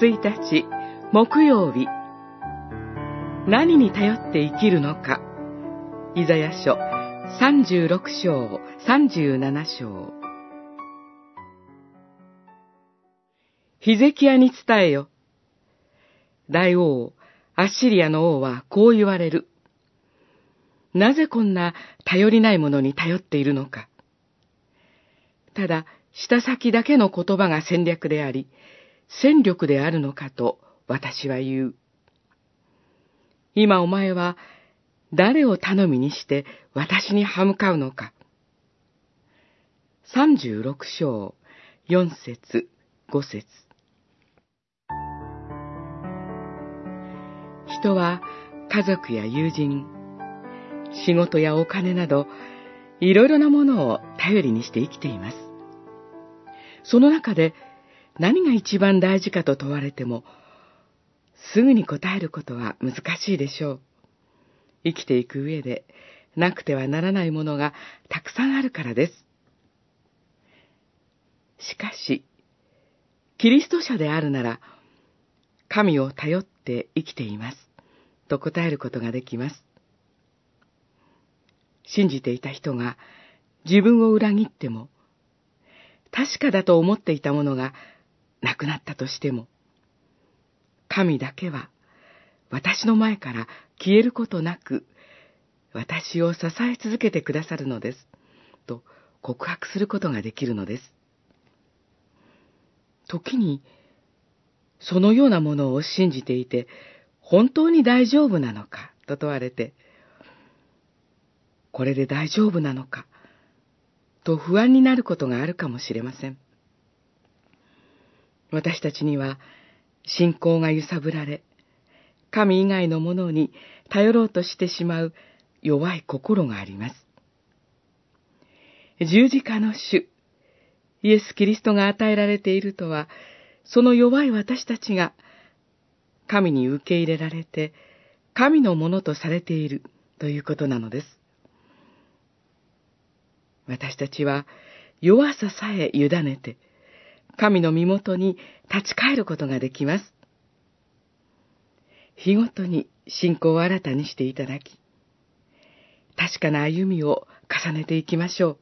1日木曜日何に頼って生きるのかイザヤ書36章37章ヒゼキヤに伝えよ。大王、アッシリアの王はこう言われる。なぜこんな頼りないものに頼っているのか。ただ、舌先だけの言葉が戦略であり、戦力であるのかと私は言う。今お前は誰を頼みにして私に歯向かうのか。36章4節5節人は家族や友人、仕事やお金など、いろいろなものを頼りにして生きています。その中で何が一番大事かと問われても、すぐに答えることは難しいでしょう。生きていく上でなくてはならないものがたくさんあるからです。しかし、キリスト者であるなら、神を頼って生きています。と答えることができます。信じていた人が自分を裏切っても、確かだと思っていたものがなくなったとしても、神だけは私の前から消えることなく、私を支え続けてくださるのです。と告白することができるのです。時に、そのようなものを信じていて、本当に大丈夫なのかと問われて、これで大丈夫なのかと不安になることがあるかもしれません。私たちには信仰が揺さぶられ、神以外のものに頼ろうとしてしまう弱い心があります。十字架の主、イエス・キリストが与えられているとは、その弱い私たちが神に受け入れられて、神のものとされているということなのです。私たちは弱ささえ委ねて、神の身元に立ち返ることができます。日ごとに信仰を新たにしていただき、確かな歩みを重ねていきましょう。